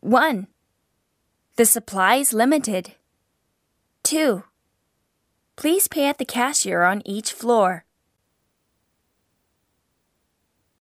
1. The supply is limited. 2. Please pay at the cashier on each floor.